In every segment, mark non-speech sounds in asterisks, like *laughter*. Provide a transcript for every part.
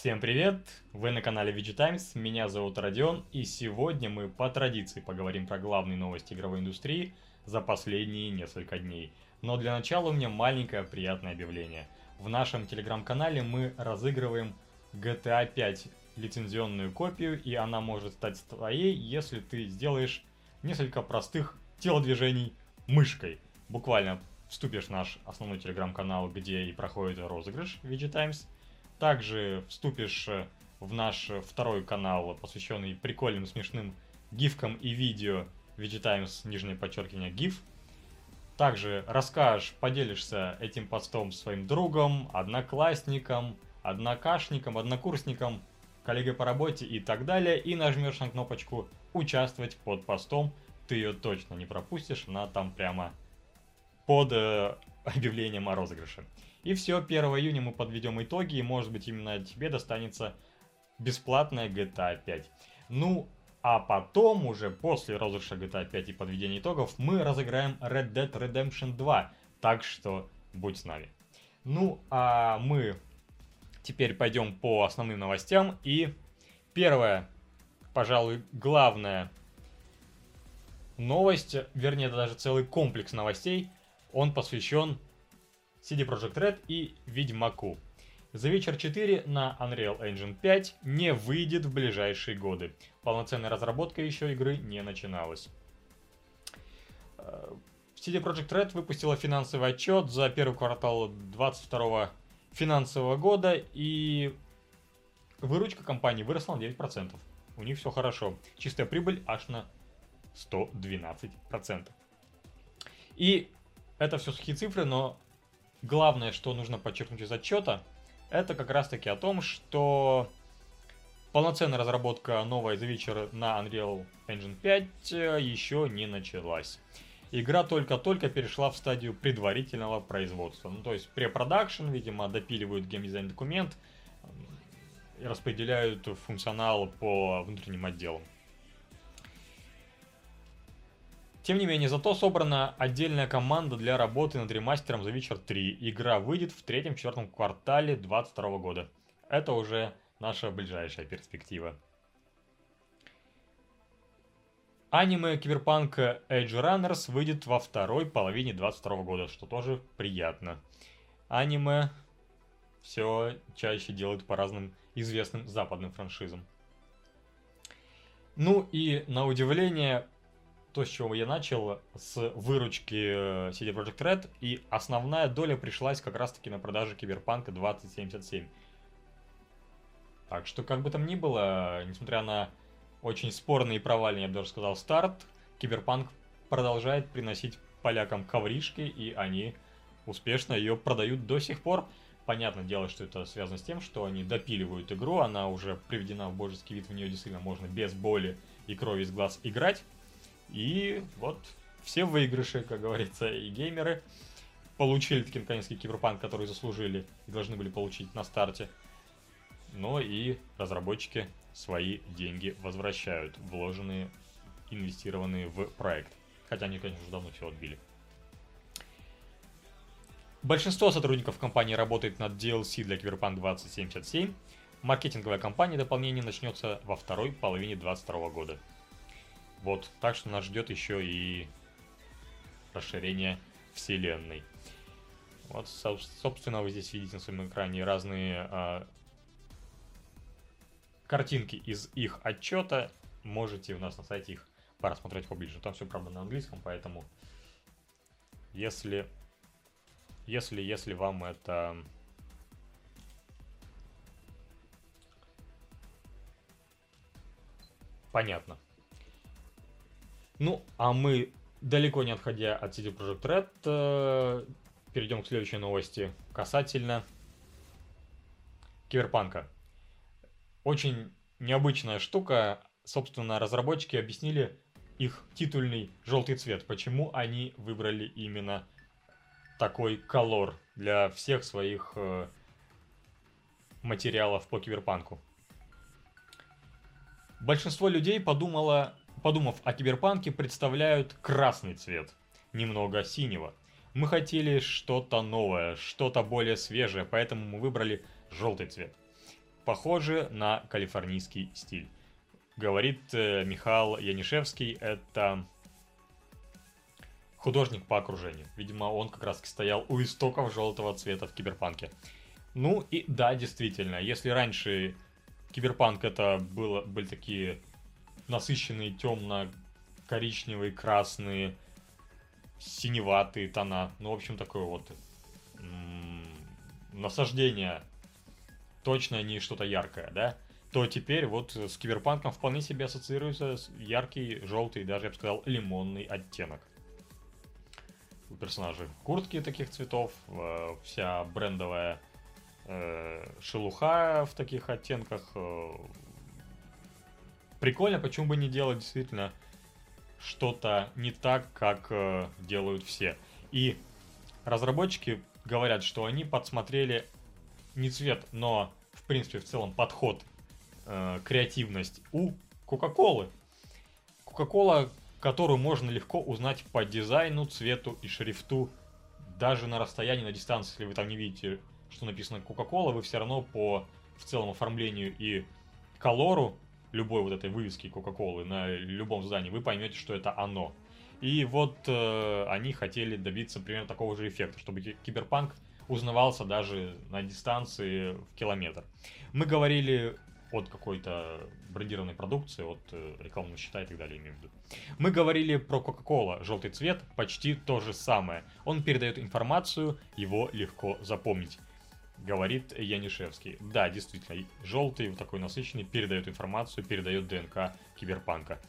Всем привет! Вы на канале VG Times, меня зовут Родион, и сегодня мы по традиции поговорим про главные новости игровой индустрии за последние несколько дней. Но для начала у меня маленькое приятное объявление. В нашем телеграм-канале мы разыгрываем GTA 5 лицензионную копию, и она может стать твоей, если ты сделаешь несколько простых телодвижений мышкой. Буквально вступишь в наш основной телеграм-канал, где и проходит розыгрыш VG Times – также вступишь э, в наш второй канал, посвященный прикольным, смешным гифкам и видео VGTimes, нижнее подчеркивание, гиф. Также расскажешь, поделишься этим постом своим другом, одноклассником, однокашником, однокурсником, коллегой по работе и так далее, и нажмешь на кнопочку «Участвовать под постом», ты ее точно не пропустишь, она там прямо под э, *laughs* объявлением о розыгрыше. И все, 1 июня мы подведем итоги, и может быть именно тебе достанется бесплатная GTA 5. Ну, а потом, уже после розыгрыша GTA 5 и подведения итогов, мы разыграем Red Dead Redemption 2. Так что будь с нами. Ну, а мы теперь пойдем по основным новостям. И первая, пожалуй, главная новость, вернее, даже целый комплекс новостей, он посвящен CD Projekt Red и Ведьмаку. The Witcher 4 на Unreal Engine 5 не выйдет в ближайшие годы. Полноценная разработка еще игры не начиналась. CD Projekt Red выпустила финансовый отчет за первый квартал 2022 финансового года, и выручка компании выросла на 9%. У них все хорошо. Чистая прибыль аж на 112%. И это все сухие цифры, но главное, что нужно подчеркнуть из отчета, это как раз таки о том, что полноценная разработка новой The Witcher на Unreal Engine 5 э, еще не началась. Игра только-только перешла в стадию предварительного производства. Ну, то есть pre-production, видимо, допиливают game design document и распределяют функционал по внутренним отделам. Тем не менее, зато собрана отдельная команда для работы над ремастером The Witcher 3. Игра выйдет в третьем-четвертом квартале 2022 года. Это уже наша ближайшая перспектива. Аниме Киберпанк Edge Runners выйдет во второй половине 2022 года, что тоже приятно. Аниме все чаще делают по разным известным западным франшизам. Ну и на удивление то, с чего я начал, с выручки э, CD Projekt Red, и основная доля пришлась как раз-таки на продаже Киберпанка 2077. Так что, как бы там ни было, несмотря на очень спорный и провальный, я бы даже сказал, старт, Киберпанк продолжает приносить полякам ковришки, и они успешно ее продают до сих пор. Понятное дело, что это связано с тем, что они допиливают игру, она уже приведена в божеский вид, в нее действительно можно без боли и крови из глаз играть. И вот все выигрыши, как говорится, и геймеры получили таки наконец-таки киберпанк, который заслужили и должны были получить на старте. Но и разработчики свои деньги возвращают, вложенные, инвестированные в проект. Хотя они, конечно, уже давно все отбили. Большинство сотрудников компании работает над DLC для Cyberpunk 2077. Маркетинговая кампания дополнения начнется во второй половине 2022 года. Вот, так что нас ждет еще и расширение вселенной. Вот, собственно, вы здесь видите на своем экране разные а, картинки из их отчета. Можете у нас на сайте их просмотреть поближе. Там все, правда, на английском, поэтому если, если, если вам это понятно, ну, а мы, далеко не отходя от CD Projekt Red, э, перейдем к следующей новости касательно Киберпанка. Очень необычная штука. Собственно, разработчики объяснили их титульный желтый цвет. Почему они выбрали именно такой колор для всех своих э, материалов по киберпанку. Большинство людей подумало подумав о киберпанке, представляют красный цвет, немного синего. Мы хотели что-то новое, что-то более свежее, поэтому мы выбрали желтый цвет. похожи на калифорнийский стиль. Говорит э, Михаил Янишевский, это художник по окружению. Видимо, он как раз стоял у истоков желтого цвета в киберпанке. Ну и да, действительно, если раньше киберпанк это было, были такие насыщенные темно-коричневые, красные, синеватые тона, ну, в общем, такое вот насаждение точно не что-то яркое, да, то теперь вот с киберпанком вполне себе ассоциируется яркий, желтый, даже, я бы сказал, лимонный оттенок. У персонажей куртки таких цветов, э, вся брендовая э, шелуха в таких оттенках. Э, прикольно, почему бы не делать действительно что-то не так, как делают все. И разработчики говорят, что они подсмотрели не цвет, но в принципе в целом подход, э, креативность у Кока-Колы. Кока-Кола, которую можно легко узнать по дизайну, цвету и шрифту, даже на расстоянии, на дистанции, если вы там не видите, что написано Кока-Кола, вы все равно по в целом оформлению и колору любой вот этой вывески Кока-Колы на любом здании, вы поймете, что это оно. И вот э, они хотели добиться примерно такого же эффекта, чтобы киберпанк узнавался даже на дистанции в километр. Мы говорили от какой-то брендированной продукции, от э, рекламного счета и так далее, имею в виду. Мы говорили про Coca-Cola, желтый цвет, почти то же самое. Он передает информацию, его легко запомнить. Говорит Янишевский. Да, действительно, желтый, вот такой насыщенный, передает информацию, передает ДНК киберпанка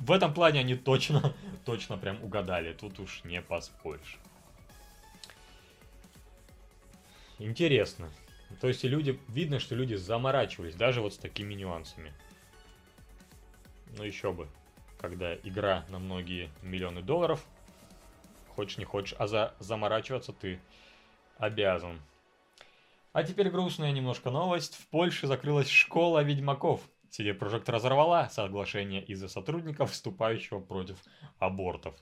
в этом плане они точно, *laughs* точно прям угадали. Тут уж не поспоришь. Интересно. То есть люди, видно, что люди заморачивались даже вот с такими нюансами. Ну еще бы, когда игра на многие миллионы долларов, хочешь не хочешь, а за заморачиваться ты обязан. А теперь грустная немножко новость. В Польше закрылась школа ведьмаков. CD Projekt разорвала соглашение из-за сотрудников, выступающего против абортов.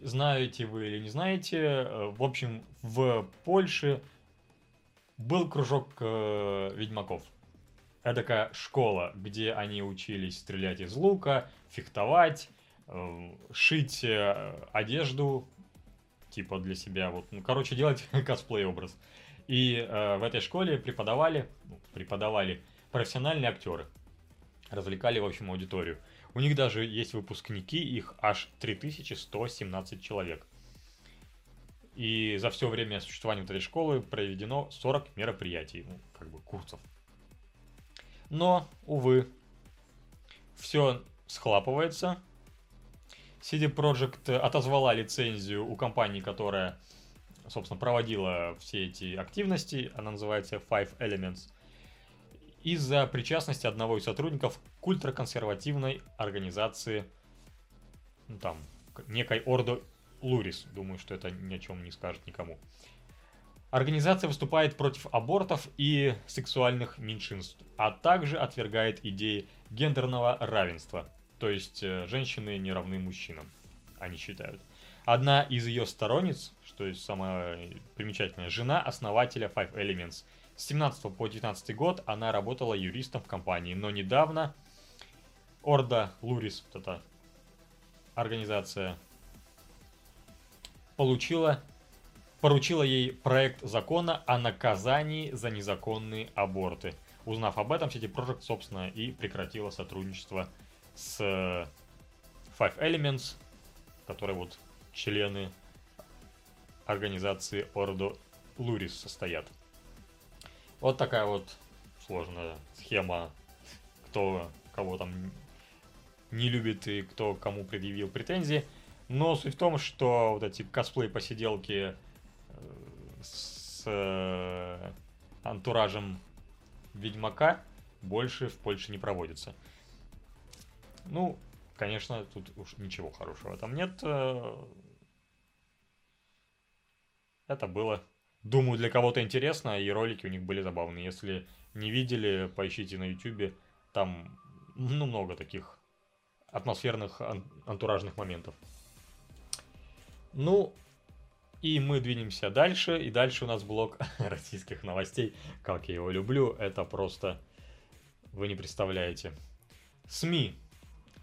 Знаете вы или не знаете, э, в общем, в Польше был кружок э, ведьмаков. Это такая школа, где они учились стрелять из лука, фехтовать, э, шить э, одежду, типа для себя, вот, ну, короче, делать *laughs* косплей образ. И э, в этой школе преподавали, ну, преподавали профессиональные актеры. Развлекали, в общем, аудиторию. У них даже есть выпускники, их аж 3117 человек. И за все время существования вот этой школы проведено 40 мероприятий, ну, как бы курсов. Но, увы, все схлапывается. CD Projekt отозвала лицензию у компании, которая, собственно, проводила все эти активности. Она называется Five Elements – из-за причастности одного из сотрудников к ультраконсервативной организации, ну, там, некой Ордо Лурис. Думаю, что это ни о чем не скажет никому. Организация выступает против абортов и сексуальных меньшинств, а также отвергает идеи гендерного равенства. То есть э, женщины не равны мужчинам, они считают. Одна из ее сторонниц, что есть самая примечательная, жена основателя Five Elements – с 17 по 19 год она работала юристом в компании, но недавно Орда Лурис, вот эта организация, получила, поручила ей проект закона о наказании за незаконные аборты. Узнав об этом, City Project, собственно, и прекратила сотрудничество с Five Elements, которые вот члены организации Ордо Лурис состоят. Вот такая вот сложная схема, кто кого там не любит и кто кому предъявил претензии. Но суть в том, что вот эти косплей-посиделки э, с э, антуражем Ведьмака больше в Польше не проводятся. Ну, конечно, тут уж ничего хорошего там нет. Э, это было Думаю, для кого-то интересно, и ролики у них были забавные. Если не видели, поищите на YouTube. Там ну, много таких атмосферных ан- антуражных моментов. Ну, И мы двинемся дальше, и дальше у нас блок *laughs* российских новостей. Как я его люблю, это просто... Вы не представляете. СМИ.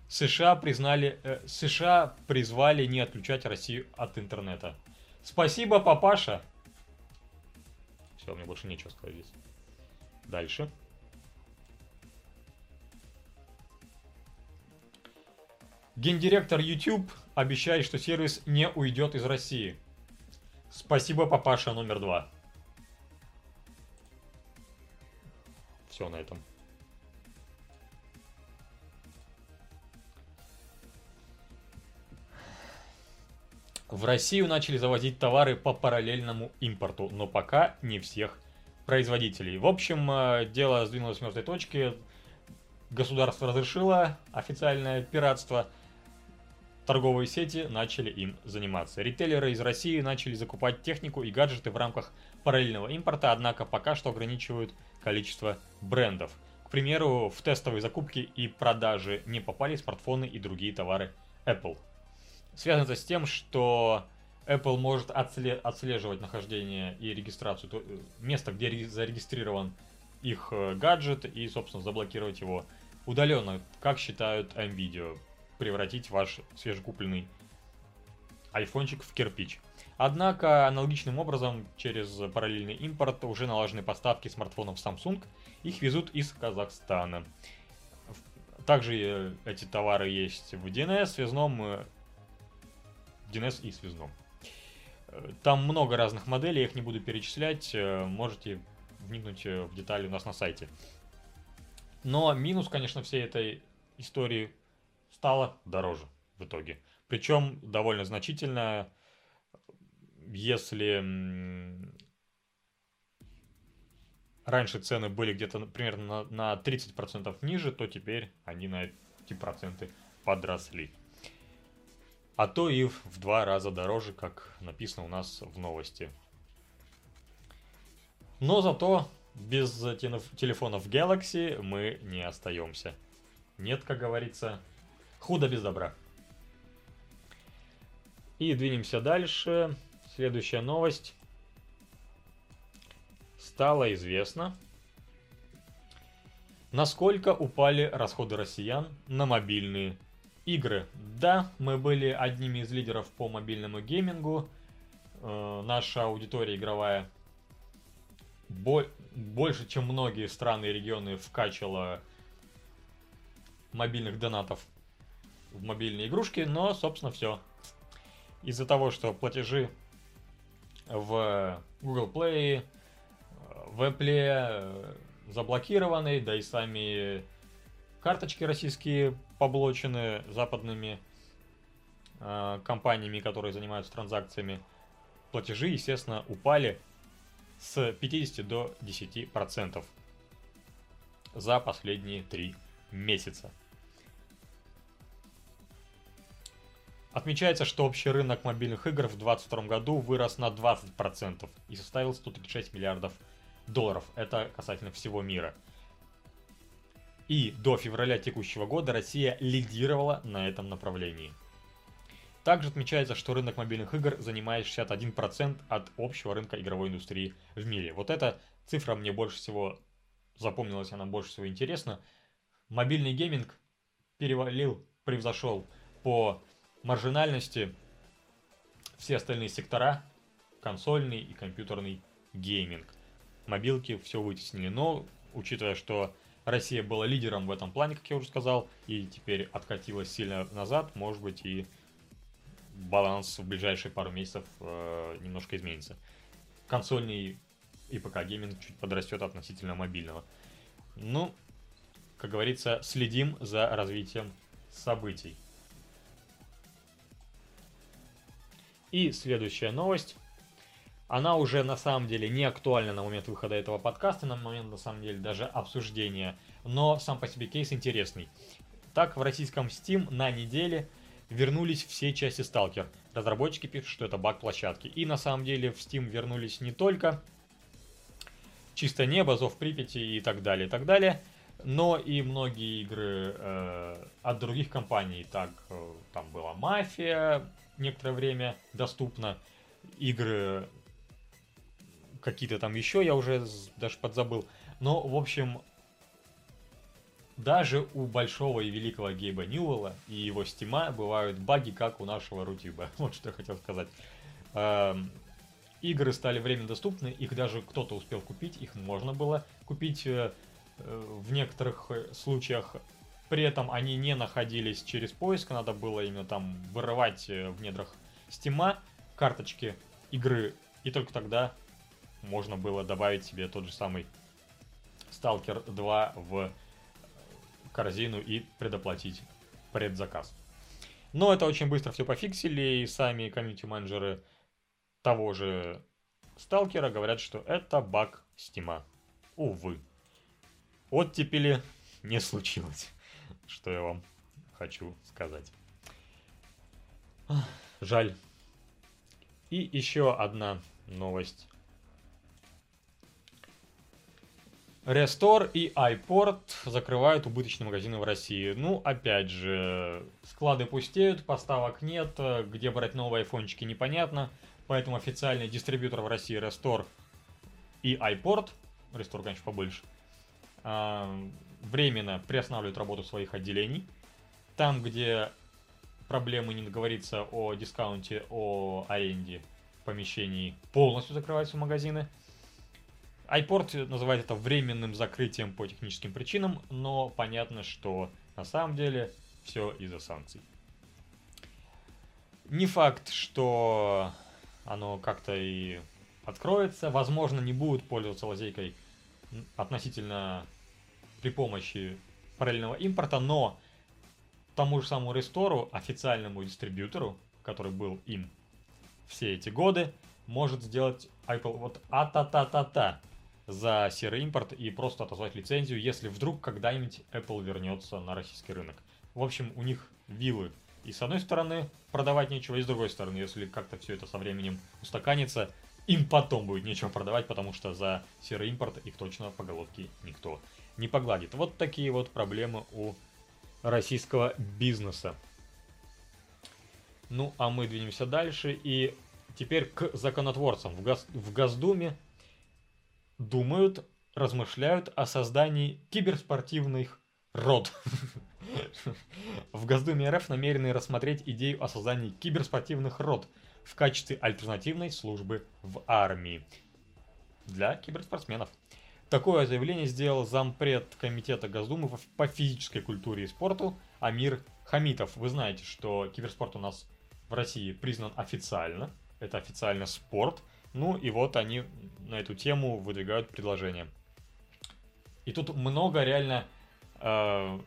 США признали... Э, США призвали не отключать Россию от интернета. Спасибо, папаша. Все, мне больше нечего сказать здесь. Дальше. Гендиректор YouTube обещает, что сервис не уйдет из России. Спасибо, папаша номер два. Все на этом. В Россию начали завозить товары по параллельному импорту, но пока не всех производителей. В общем, э, дело сдвинулось с мертвой точки. Государство разрешило официальное пиратство – торговые сети начали им заниматься. Ритейлеры из России начали закупать технику и гаджеты в рамках параллельного импорта, однако пока что ограничивают количество брендов. К примеру, в тестовые закупки и продажи не попали смартфоны и другие товары Apple. Связано это с тем, что Apple может отслеживать нахождение и регистрацию, то, э, место, где зарегистрирован их э, гаджет и, собственно, заблокировать его удаленно, как считают MVideo превратить ваш свежекупленный айфончик в кирпич. Однако аналогичным образом через параллельный импорт уже налажены поставки смартфонов Samsung. Их везут из Казахстана. Также э, эти товары есть в DNS, связном, DNS э, и связном. Э, там много разных моделей, я их не буду перечислять, можете вникнуть в детали у нас на сайте. Но минус, конечно, всей этой истории стало дороже в итоге. Причем довольно значительно, если раньше цены были где-то примерно на 30% ниже, то теперь они на эти проценты подросли. А то и в два раза дороже, как написано у нас в новости. Но зато без телефонов Galaxy мы не остаемся. Нет, как говорится, Худо без добра. И двинемся дальше. Следующая новость. Стало известно, насколько упали расходы россиян на мобильные игры. Да, мы были одними из лидеров по мобильному геймингу. Э, наша аудитория игровая больше, чем многие страны и регионы вкачала мобильных донатов в мобильные игрушки, но, собственно, все. Из-за того, что платежи в Google Play, в Apple э, заблокированы, да и сами карточки российские поблочены западными э, компаниями, которые занимаются транзакциями. Платежи, естественно, упали с 50 до 10% за последние три месяца. Отмечается, что общий рынок мобильных игр в 2022 году вырос на 20% и составил 136 миллиардов долларов. Это касательно всего мира. И до февраля текущего года Россия лидировала на этом направлении. Также отмечается, что рынок мобильных игр занимает 61% от общего рынка игровой индустрии в мире. Вот эта цифра мне больше всего запомнилась, она больше всего интересна. Мобильный гейминг перевалил, превзошел по маржинальности все остальные сектора, консольный и компьютерный гейминг. Мобилки все вытеснили, но учитывая, что Россия была лидером в этом плане, как я уже сказал, и теперь откатилась сильно назад, может быть и баланс в ближайшие пару месяцев э, немножко изменится. Консольный и ПК гейминг чуть подрастет относительно мобильного. Ну, как говорится, следим за развитием событий. И следующая новость. Она уже на самом деле не актуальна на момент выхода этого подкаста, на момент на самом деле даже обсуждения, но сам по себе кейс интересный. Так, в российском Steam на неделе вернулись все части Stalker. Разработчики пишут, что это баг площадки. И на самом деле в Steam вернулись не только Чисто небо, Зов Припяти и так далее, и так далее, но и многие игры э, от других компаний. Так, э, там была Мафия, некоторое время доступно. игры какие-то там еще, я уже даже подзабыл. Но, в общем, даже у большого и великого Гейба Ньюэлла и его стима бывают баги, как у нашего Рутиба. *laughs* Вот что я хотел сказать. Эм, игры стали временно доступны, их даже кто-то успел купить, их можно было купить э, э, в некоторых случаях. При этом они не находились через поиск, надо было именно там вырывать э, в недрах стима карточки игры, и только тогда можно было добавить себе тот же самый Stalker 2 в корзину и предоплатить предзаказ. Но это очень быстро все пофиксили, и сами комьюнити-менеджеры того же сталкера говорят, что это баг стима. Увы. Оттепели не случилось, что я вам хочу сказать. Жаль. И еще одна новость Restore и iPort закрывают убыточные магазины в России. Ну, опять же, склады пустеют, поставок нет, где брать новые айфончики непонятно, поэтому официальный дистрибьютор в России Restore и iPort, Restore, конечно, побольше, а, временно приостанавливают работу своих отделений. Там, где проблемы не договориться о дискаунте, о аренде помещений, полностью закрываются магазины – iPort называет это временным закрытием по техническим причинам, но понятно, что на самом деле все из-за санкций. Не факт, что оно как-то и откроется. Возможно, не будут пользоваться лазейкой относительно при помощи параллельного импорта, но тому же самому Рестору, официальному дистрибьютору, который был им все эти годы, может сделать Apple вот а-та-та-та-та за серый импорт и просто отозвать лицензию, если вдруг когда-нибудь Apple вернется на российский рынок. В общем, у них вилы. И с одной стороны продавать нечего, и с другой стороны, если как-то все это со временем устаканится, им потом будет нечего продавать, потому что за серый импорт их точно по головке никто не погладит. Вот такие вот проблемы у российского бизнеса. Ну, а мы двинемся дальше, и теперь к законотворцам. В, Гос в Госдуме думают, размышляют о создании киберспортивных род. В Госдуме РФ намерены рассмотреть идею о создании киберспортивных род в качестве альтернативной службы в армии для киберспортсменов. Такое заявление сделал зампред комитета Госдумы по физической культуре и спорту Амир Хамитов. Вы знаете, что киберспорт у нас в России признан официально. Это официально спорт – ну и вот они на эту тему выдвигают предложение. И тут много реально э,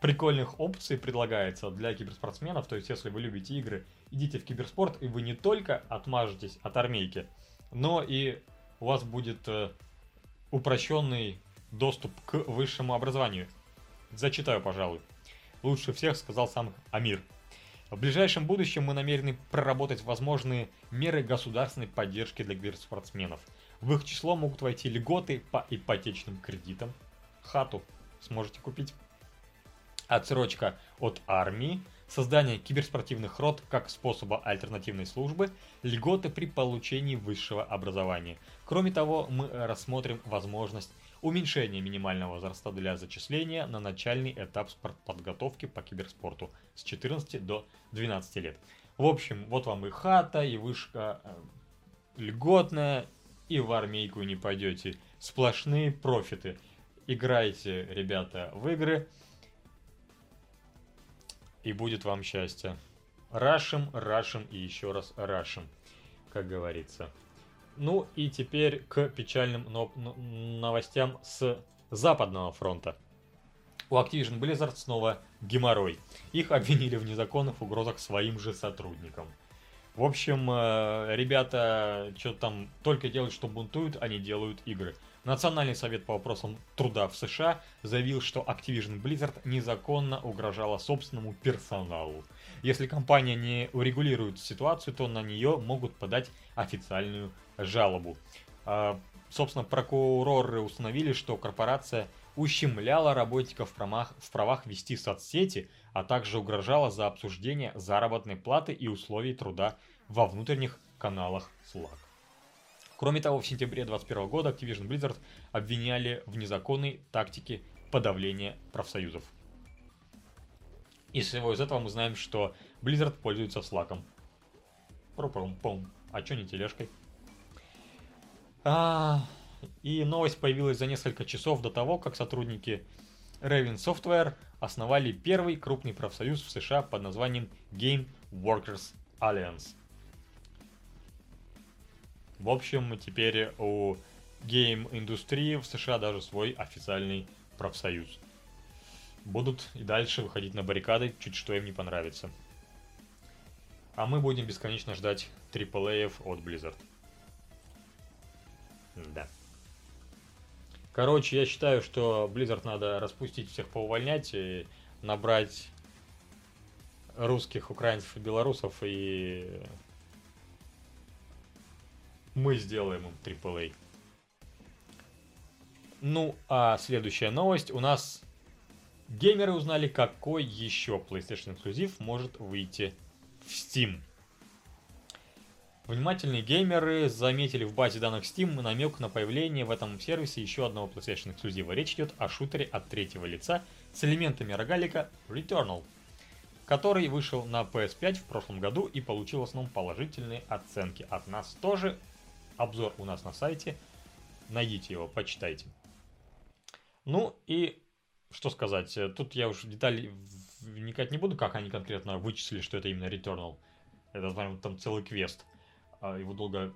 прикольных опций предлагается для киберспортсменов. То есть, если вы любите игры, идите в киберспорт, и вы не только отмажетесь от армейки, но и у вас будет э, упрощенный доступ к высшему образованию. Зачитаю, пожалуй. Лучше всех сказал сам Амир. В ближайшем будущем мы намерены проработать возможные меры государственной поддержки для киберспортсменов. В их число могут войти льготы по ипотечным кредитам. Хату сможете купить. Отсрочка от армии, создание киберспортивных рот как способа альтернативной службы, льготы при получении высшего образования. Кроме того, мы рассмотрим возможность уменьшение минимального возраста для зачисления на начальный этап подготовки по киберспорту с 14 до 12 лет. В общем, вот вам и хата, и вышка э, льготная, и в армейку не пойдете. Сплошные профиты. Играйте, ребята, в игры, и будет вам счастье. Рашим, рашим и еще раз рашим, как говорится. Ну и теперь к печальным новостям с Западного фронта. У Activision Blizzard снова геморрой. Их обвинили в незаконных угрозах своим же сотрудникам. В общем, э, ребята что-то там только делают, что бунтуют, они делают игры. Национальный совет по вопросам труда в США заявил, что Activision Blizzard незаконно угрожала собственному персоналу. Если компания не урегулирует ситуацию, то на нее могут подать официальную жалобу. А, собственно, прокуроры установили, что корпорация ущемляла работников в правах, вести соцсети, а также угрожала за обсуждение заработной платы и условий труда во внутренних каналах Slack. Кроме того, в сентябре 2021 года Activision Blizzard обвиняли в незаконной тактике подавления профсоюзов. Из всего из этого мы знаем, что Blizzard пользуется Slack. Пром-пом. А чё не тележкой? А, и новость появилась за несколько часов до того, как сотрудники Raven Software основали первый крупный профсоюз в США под названием Game Workers Alliance. В общем, теперь у гейм-индустрии в США даже свой официальный профсоюз. Будут и дальше выходить на баррикады, чуть что им не понравится. А мы будем бесконечно ждать AAA от Blizzard. Да. Короче, я считаю, что Blizzard надо распустить всех поувольнять и набрать русских, украинцев и белорусов, и мы сделаем им AAA. Ну, а следующая новость. У нас геймеры узнали, какой еще PlayStation эксклюзив может выйти в Steam. Внимательные геймеры заметили в базе данных Steam намек на появление в этом сервисе еще одного PlayStation эксклюзива. Речь идет о шутере от третьего лица с элементами рогалика Returnal, который вышел на PS5 в прошлом году и получил в основном положительные оценки. От нас тоже обзор у нас на сайте. Найдите его, почитайте. Ну и что сказать, тут я уж детали вникать не буду, как они конкретно вычислили, что это именно Returnal. Это там целый квест. А, его долго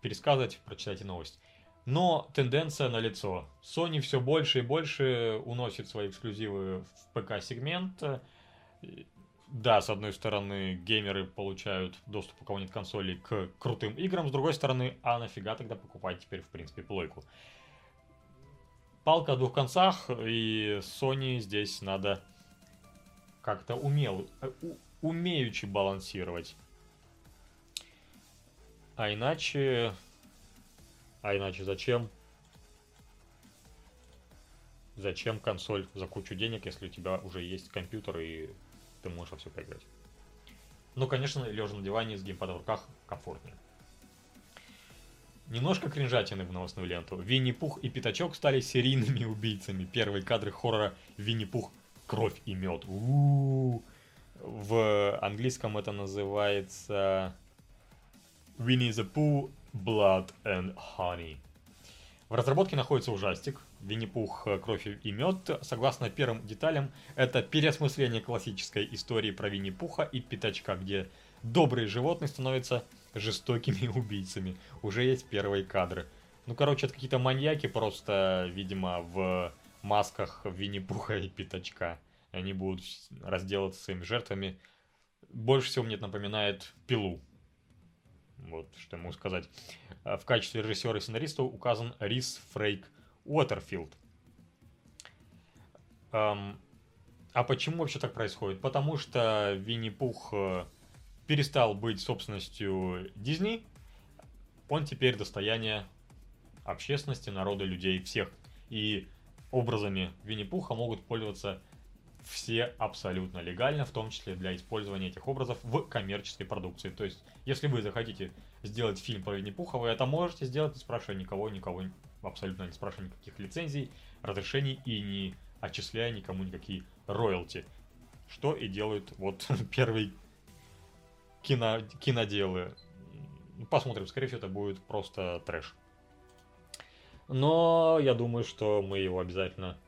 пересказывать, прочитайте новость. Но тенденция на лицо. Sony все больше и больше уносит свои эксклюзивы в ПК-сегмент. Да, с одной стороны, геймеры получают доступ, у кого нет консоли, к крутым играм, с другой стороны, а нафига тогда покупать теперь, в принципе, плойку? Палка о двух концах, и Sony здесь надо как-то умел, э, умеючи балансировать. А иначе... А иначе зачем? Зачем консоль за кучу денег, если у тебя уже есть компьютер и ты можешь во все поиграть? Ну, конечно, лежа на диване с геймпадом в руках комфортнее. Немножко кринжатины в новостную ленту. Винни-Пух и Пятачок стали серийными убийцами. Первые кадры хоррора Винни-Пух «Кровь и мед». В английском это называется Winnie the Pooh, Blood and Honey. В разработке находится ужастик, Винни-Пух, Кровь и мед. Согласно первым деталям, это переосмысление классической истории про Винни-Пуха и Пятачка, где добрые животные становятся жестокими *laughs* убийцами. Уже есть первые кадры. Ну, короче, это какие-то маньяки просто, видимо, в масках Винни-Пуха и Пятачка. Они будут разделаться своими жертвами. Больше всего мне это напоминает пилу вот что я могу сказать. А, в качестве режиссера и сценариста указан Рис Фрейк Уотерфилд. А почему вообще так происходит? Потому что Винни-Пух э, перестал быть собственностью Дисней, он теперь достояние общественности, народа, людей, всех. И образами Винни-Пуха могут пользоваться все абсолютно легально, в том числе для использования этих образов в коммерческой продукции. То есть, если вы захотите сделать фильм про Винни-Пуха, вы это можете сделать, не спрашивая никого, никого, абсолютно не спрашивая никаких лицензий, разрешений и не отчисляя никому никакие роялти. Что и делают вот *laughs* первые кино, киноделы. Посмотрим, скорее всего, это будет просто трэш. Но я думаю, что мы его обязательно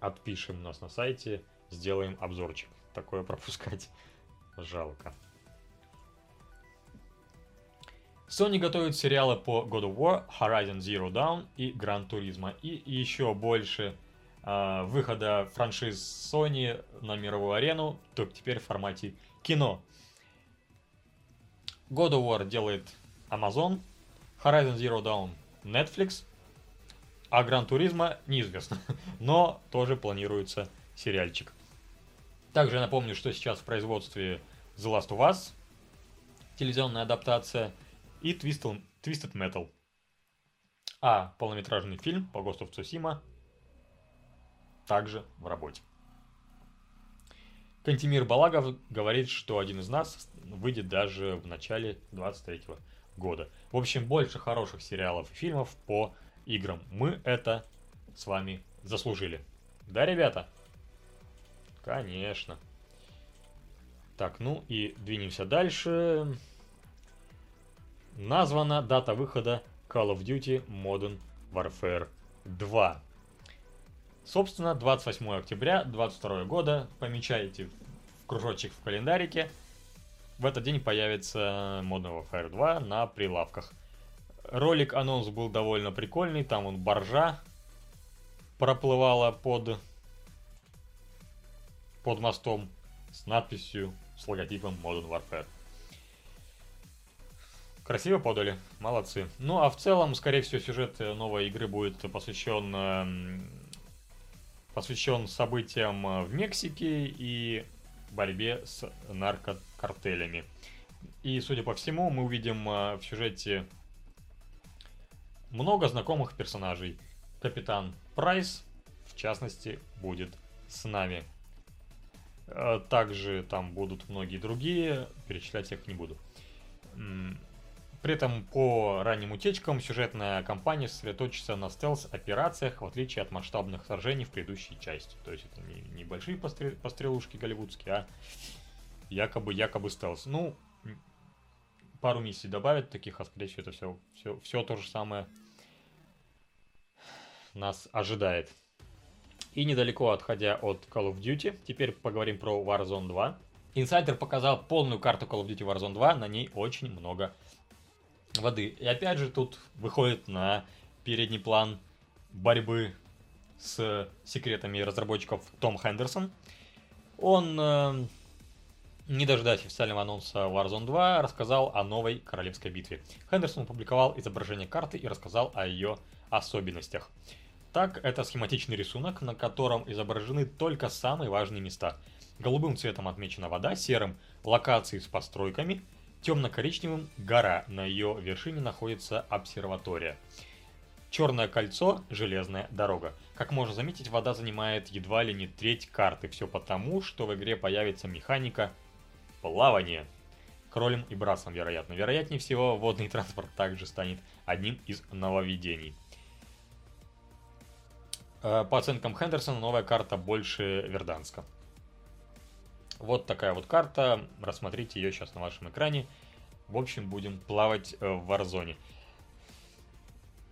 отпишем у нас на сайте сделаем обзорчик. Такое *laughs* пропускать жалко. Sony готовит сериалы по God of War, Horizon Zero Dawn и Gran Turismo. И еще больше э, выхода франшиз Sony на мировую арену, только теперь в формате кино. God of War делает Amazon, Horizon Zero Dawn Netflix, а Gran Turismo неизвестно, *laughs* но тоже планируется сериальчик. Также напомню, что сейчас в производстве The Last of Us, телевизионная адаптация, и Twisted, Twisted Metal. А полнометражный фильм по Ghost of также в работе. Кантимир Балагов говорит, что один из нас выйдет даже в начале 23-го. года. В общем, больше хороших сериалов и фильмов по играм. Мы это с вами заслужили. Да, ребята? Конечно. Так, ну и двинемся дальше. Названа дата выхода Call of Duty Modern Warfare 2. Собственно, 28 октября 2022 года, помечайте в кружочек в календарике, в этот день появится Modern Warfare 2 на прилавках. Ролик анонс был довольно прикольный, там он боржа проплывала под, под мостом с надписью, с логотипом Modern Warfare. Красиво подали, молодцы. Ну а в целом, скорее всего, сюжет новой игры будет посвящен эм, посвящен событиям э, в Мексике и борьбе с наркокартелями. И, судя по всему, мы увидим э, в сюжете много знакомых персонажей. Капитан Прайс, в частности, будет с нами. Э, также там будут многие другие, перечислять их не буду. При этом по ранним утечкам сюжетная кампания сосредоточится на стелс-операциях, в отличие от масштабных сражений в предыдущей части. То есть это не небольшие пострел, пострелушки голливудские, а якобы, якобы стелс. Ну, пару миссий добавят таких, а скорее всего это все, все, все то же самое нас ожидает. И недалеко отходя от Call of Duty, теперь поговорим про Warzone 2. Инсайдер показал полную карту Call of Duty Warzone 2, на ней очень много воды. И опять же тут выходит на передний план борьбы с секретами разработчиков Том Хендерсон. Он, э, не дожидаясь официального анонса Warzone 2, рассказал о новой королевской битве. Хендерсон опубликовал изображение карты и рассказал о ее особенностях. Так, это схематичный рисунок, на котором изображены только самые важные места. Голубым цветом отмечена вода, серым – локации с постройками – Темно-коричневым гора, на ее вершине находится обсерватория. Черное кольцо – железная дорога. Как можно заметить, вода занимает едва ли не треть карты. Все потому, что в игре появится механика плавания. Кролем и брасом, вероятно. Вероятнее всего, водный *laughs* транспорт также станет одним из нововведений. Э, по оценкам Хендерсона, новая карта больше Верданска. Вот такая вот карта, рассмотрите ее сейчас на вашем экране. В общем, будем плавать э, в Warzone.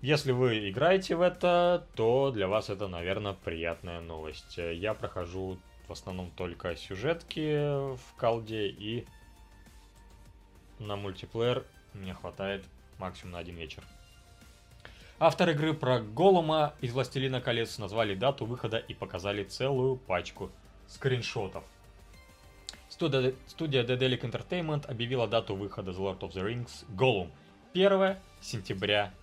Если вы играете в это, то для вас это, наверное, приятная новость. Я прохожу в основном только сюжетки в колде и на мультиплеер мне хватает максимум на один вечер. Автор игры про Голума из Властелина колец назвали дату выхода и показали целую пачку скриншотов. Студия, студия Dedelic Entertainment объявила дату выхода The Lord of the Rings Gollum 1 сентября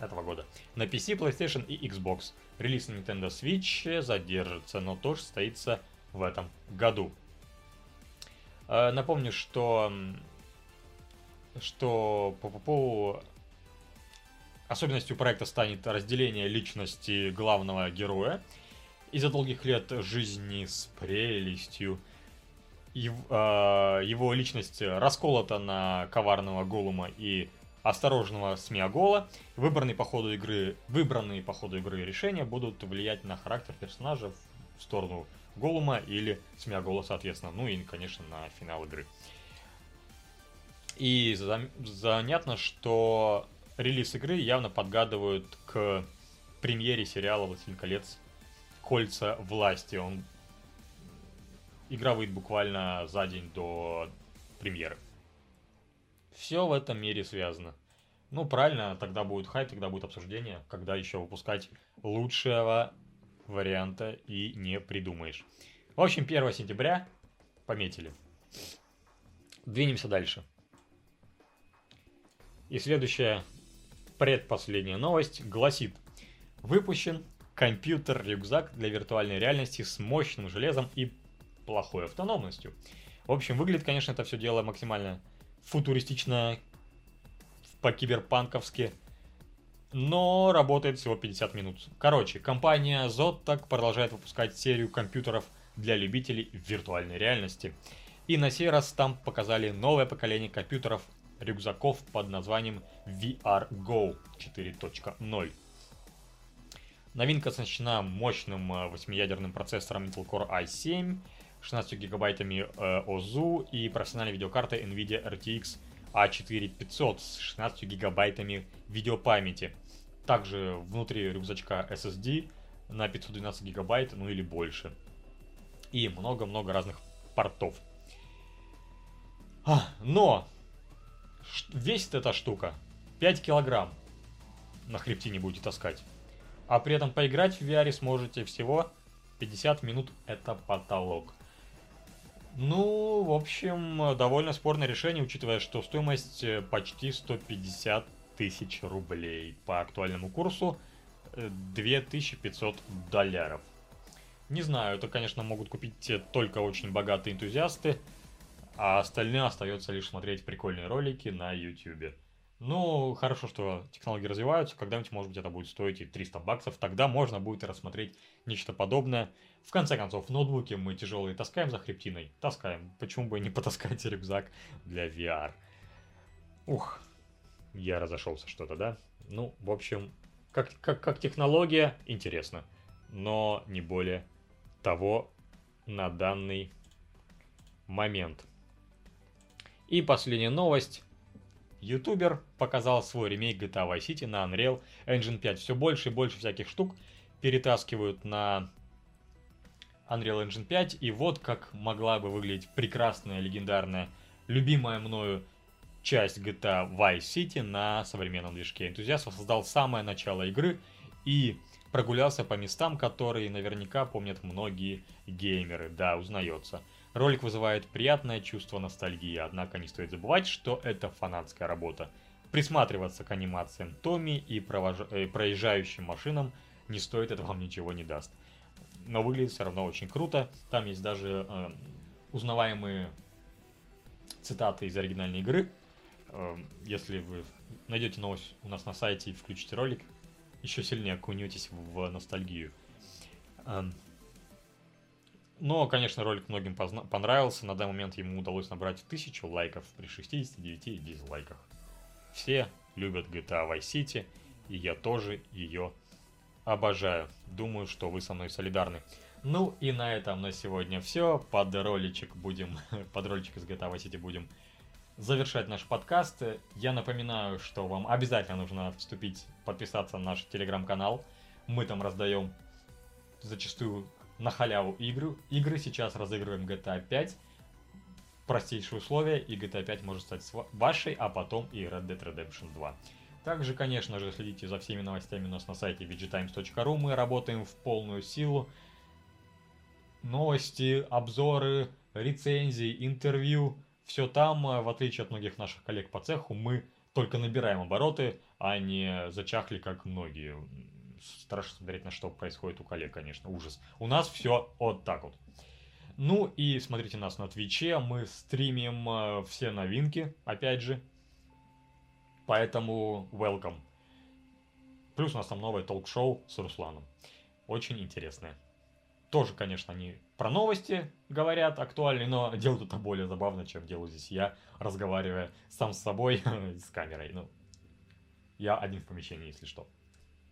этого года. На PC, PlayStation и Xbox. Релиз на Nintendo Switch задержится, но тоже состоится в этом году. Э, напомню, что что по, по, особенностью проекта станет разделение личности главного героя. Из-за долгих лет жизни с прелестью его личность расколота на коварного Голума и осторожного Смиагола. Выбранные по ходу игры, выбранные по ходу игры решения будут влиять на характер персонажа в сторону Голума или Смиагола, соответственно. Ну и, конечно, на финал игры. И занятно, что релиз игры явно подгадывают к премьере сериала «Властелин колец. Кольца власти». Он игра выйдет буквально за день до премьеры. Все в этом мире связано. Ну, правильно, тогда будет хайп, тогда будет обсуждение, когда еще выпускать лучшего варианта и не придумаешь. В общем, 1 сентября пометили. Двинемся дальше. И следующая предпоследняя новость гласит. Выпущен компьютер-рюкзак для виртуальной реальности с мощным железом и плохой автономностью. В общем, выглядит, конечно, это все дело максимально футуристично, по-киберпанковски, но работает всего 50 минут. Короче, компания Zotac продолжает выпускать серию компьютеров для любителей виртуальной реальности. И на сей раз там показали новое поколение компьютеров рюкзаков под названием VR Go 4.0. Новинка оснащена мощным 8-ядерным процессором Intel Core i7, 16 гигабайтами э, ОЗУ и профессиональной видеокартой NVIDIA RTX A4500 с 16 гигабайтами видеопамяти. Также внутри рюкзачка SSD на 512 гигабайт, ну или больше. И много-много разных портов. А, но весит эта штука 5 килограмм. На хребте не будете таскать. А при этом поиграть в VR сможете всего 50 минут это потолок. Ну, в общем, довольно спорное решение, учитывая, что стоимость э, почти 150 тысяч рублей. По актуальному курсу 2500 э, долларов. Не знаю, это, конечно, могут купить только очень богатые энтузиасты, а остальные остается лишь смотреть прикольные ролики на YouTube. Ну, хорошо, что технологии развиваются, когда-нибудь, может быть, это будет стоить и 300 баксов, тогда можно будет рассмотреть нечто подобное. В конце концов, ноутбуки мы тяжелые таскаем за хребтиной, таскаем, почему бы не потаскать *laughs* рюкзак для VR. Ух, я разошелся что-то, да? Ну, в общем, как, как, как технология, интересно, но не более того на данный момент. И последняя новость. Ютубер показал свой ремейк GTA Vice City на Unreal Engine 5. Все больше и больше всяких штук перетаскивают на Unreal Engine 5. И вот как могла бы выглядеть прекрасная, легендарная, любимая мною часть GTA Vice City на современном движке. Энтузиаст создал самое начало игры и прогулялся по местам, которые наверняка помнят многие геймеры. Да, узнается. Ролик вызывает приятное чувство ностальгии, однако не стоит забывать, что это фанатская работа. Присматриваться к анимациям Томми и провож... э, проезжающим машинам не стоит, это вам ничего не даст. Но выглядит все равно очень круто. Там есть даже э, узнаваемые цитаты из оригинальной игры. Э, если вы найдете новость у нас на сайте и включите ролик, еще сильнее окунетесь в ностальгию. Эм, но, конечно, ролик многим понравился. На данный момент ему удалось набрать тысячу лайков при 69 дизлайках. Все любят GTA Vice City, и я тоже ее обожаю. Думаю, что вы со мной солидарны. Ну и на этом на сегодня все. Под роличек будем, *laughs* под роличек из GTA Vice City будем завершать наш подкаст. Я напоминаю, что вам обязательно нужно вступить, подписаться на наш телеграм-канал. Мы там раздаем зачастую на халяву игры. Игры сейчас разыгрываем GTA 5. Простейшие условия, и GTA 5 может стать вашей, а потом и Red Dead Redemption 2. Также, конечно же, следите за всеми новостями у нас на сайте vgtimes.ru. Мы работаем в полную силу. Новости, обзоры, рецензии, интервью. Все там, в отличие от многих наших коллег по цеху, мы только набираем обороты, а не зачахли, как многие страшно смотреть, на что происходит у коллег, конечно, ужас. У нас все вот так вот. Ну и смотрите нас на Твиче, мы стримим э, все новинки, опять же. Поэтому welcome. Плюс у нас там новое толк-шоу с Русланом. Очень интересное. Тоже, конечно, они про новости говорят актуальные, но делают это более забавно, чем делаю здесь я, разговаривая сам с собой *laughs* с камерой. Ну, я один в помещении, если что.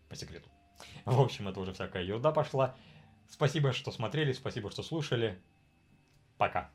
По секрету. *laughs* В общем, это уже всякая ерунда пошла. Спасибо, что смотрели, спасибо, что слушали. Пока.